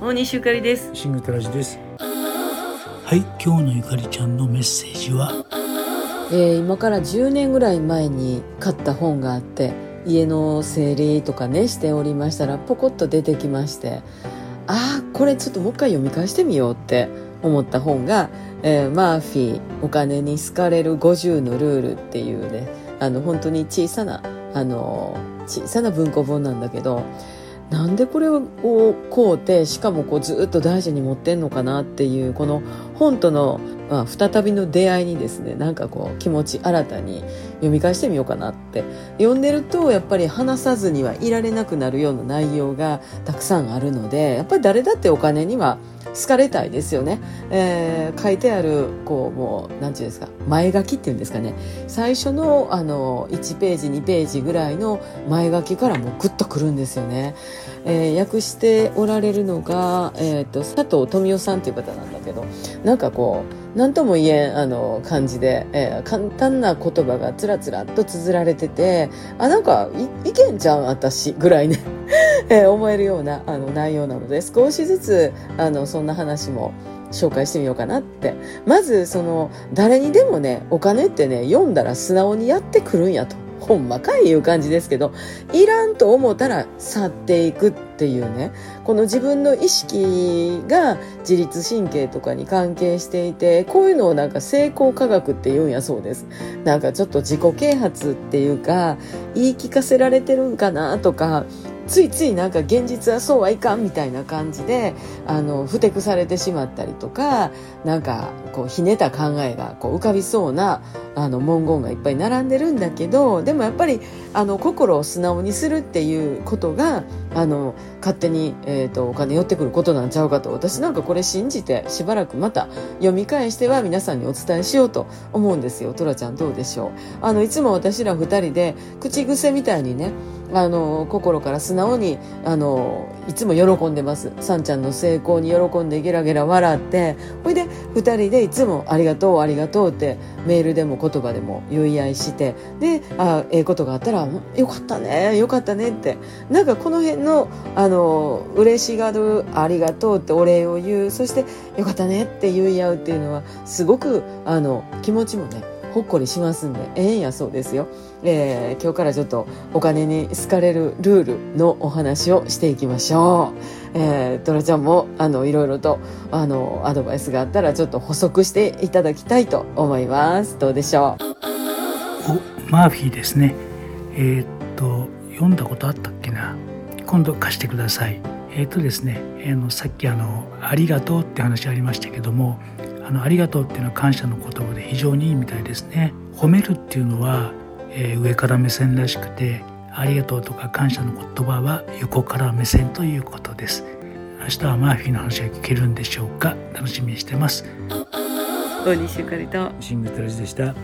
大西ゆかりです。シングトラジです。はい今日のゆかりちゃんのメッセージは？えー、今から10年ぐらい前に買った本があって家の整理とかねしておりましたらポコッと出てきましてああこれちょっともう一回読み返してみようって思った本が、えー、マーフィーお金に好かれる50のルールっていうねあの本当に小さなあの小さな文庫本なんだけどなんでこれをこうてしかもこうずっと大事に持ってんのかなっていうこの本との、まあ、再びの出会いにですねなんかこう気持ち新たに読み返してみようかなって読んでるとやっぱり話さずにはいられなくなるような内容がたくさんあるのでやっぱり誰だってお金には好かれたいですよね、えー、書いてあるこうもう何て言うんですか前書きっていうんですかね。最初のあの1ページ2ページぐらいの前書きからもうグッとくるんですよね、えー、訳しておられるのが、えーと、佐藤富夫さんっていう方なんだけどなんかこう何とも言えんあの感じで、えー、簡単な言葉がつらつらっと綴られててあなんかいいけんじゃん私ぐらいね。えー、思えるようなあの内容なので少しずつあのそんな話も紹介してみようかなって。まずその誰にでもねお金ってね読んだら素直にやってくるんやと。ほんまかいいう感じですけどいらんと思ったら去っていくっていうね。この自分の意識が自律神経とかに関係していてこういうのをなんか成功科学って言うんやそうです。なんかちょっと自己啓発っていうか言い聞かせられてるんかなとかついついなんか現実はそうはいかんみたいな感じであのふてくされてしまったりとかなんかこうひねた考えがこう浮かびそうなあの文言がいっぱい並んでるんだけどでもやっぱりあの心を素直にするっていうことがあの勝手に、えーと、お金寄ってくることなんちゃうかと私なんかこれ信じてしばらくまた読み返しては皆さんにお伝えしようと思うんですよ。トラちゃんどうでしょう。あのいつも私ら2人で口癖みたいにねあの心から素直にあのいつも喜んでます。さんちゃんの成功に喜んでゲラゲラ笑って。ほいで2人でいつも「ありがとうありがとう」ってメールでも言葉でも言い合いして。であええことがあったら「よかったねよかったね」って。なんかこの辺のあの嬉しがる「ありがとう」ってお礼を言う。そして「よかったね」って言い合うっていうのはすごくあの気持ちもねほっこりしますんでええんやそうですよ、えー、今日からちょっとお金に好かれるルールのお話をしていきましょう、えー、トラちゃんもあのいろいろとあのアドバイスがあったらちょっと補足していただきたいと思います。どうでしょう？おマーフィーですね。えー、っと読んだことあったっけな？今度貸してください。えー、っとですね、えー、のさっきあの「ありがとう」って話ありましたけどもあのありがとうっていうのは感謝の言葉で非常にいいみたいですね。褒めるっていうのは、えー、上から目線らしくてありがとうとか感謝の言葉は横から目線ということです。明日はマーフィーの話が聞けるんでしょうか。楽しみにしてます。大西ゆかりと。シングトラジでした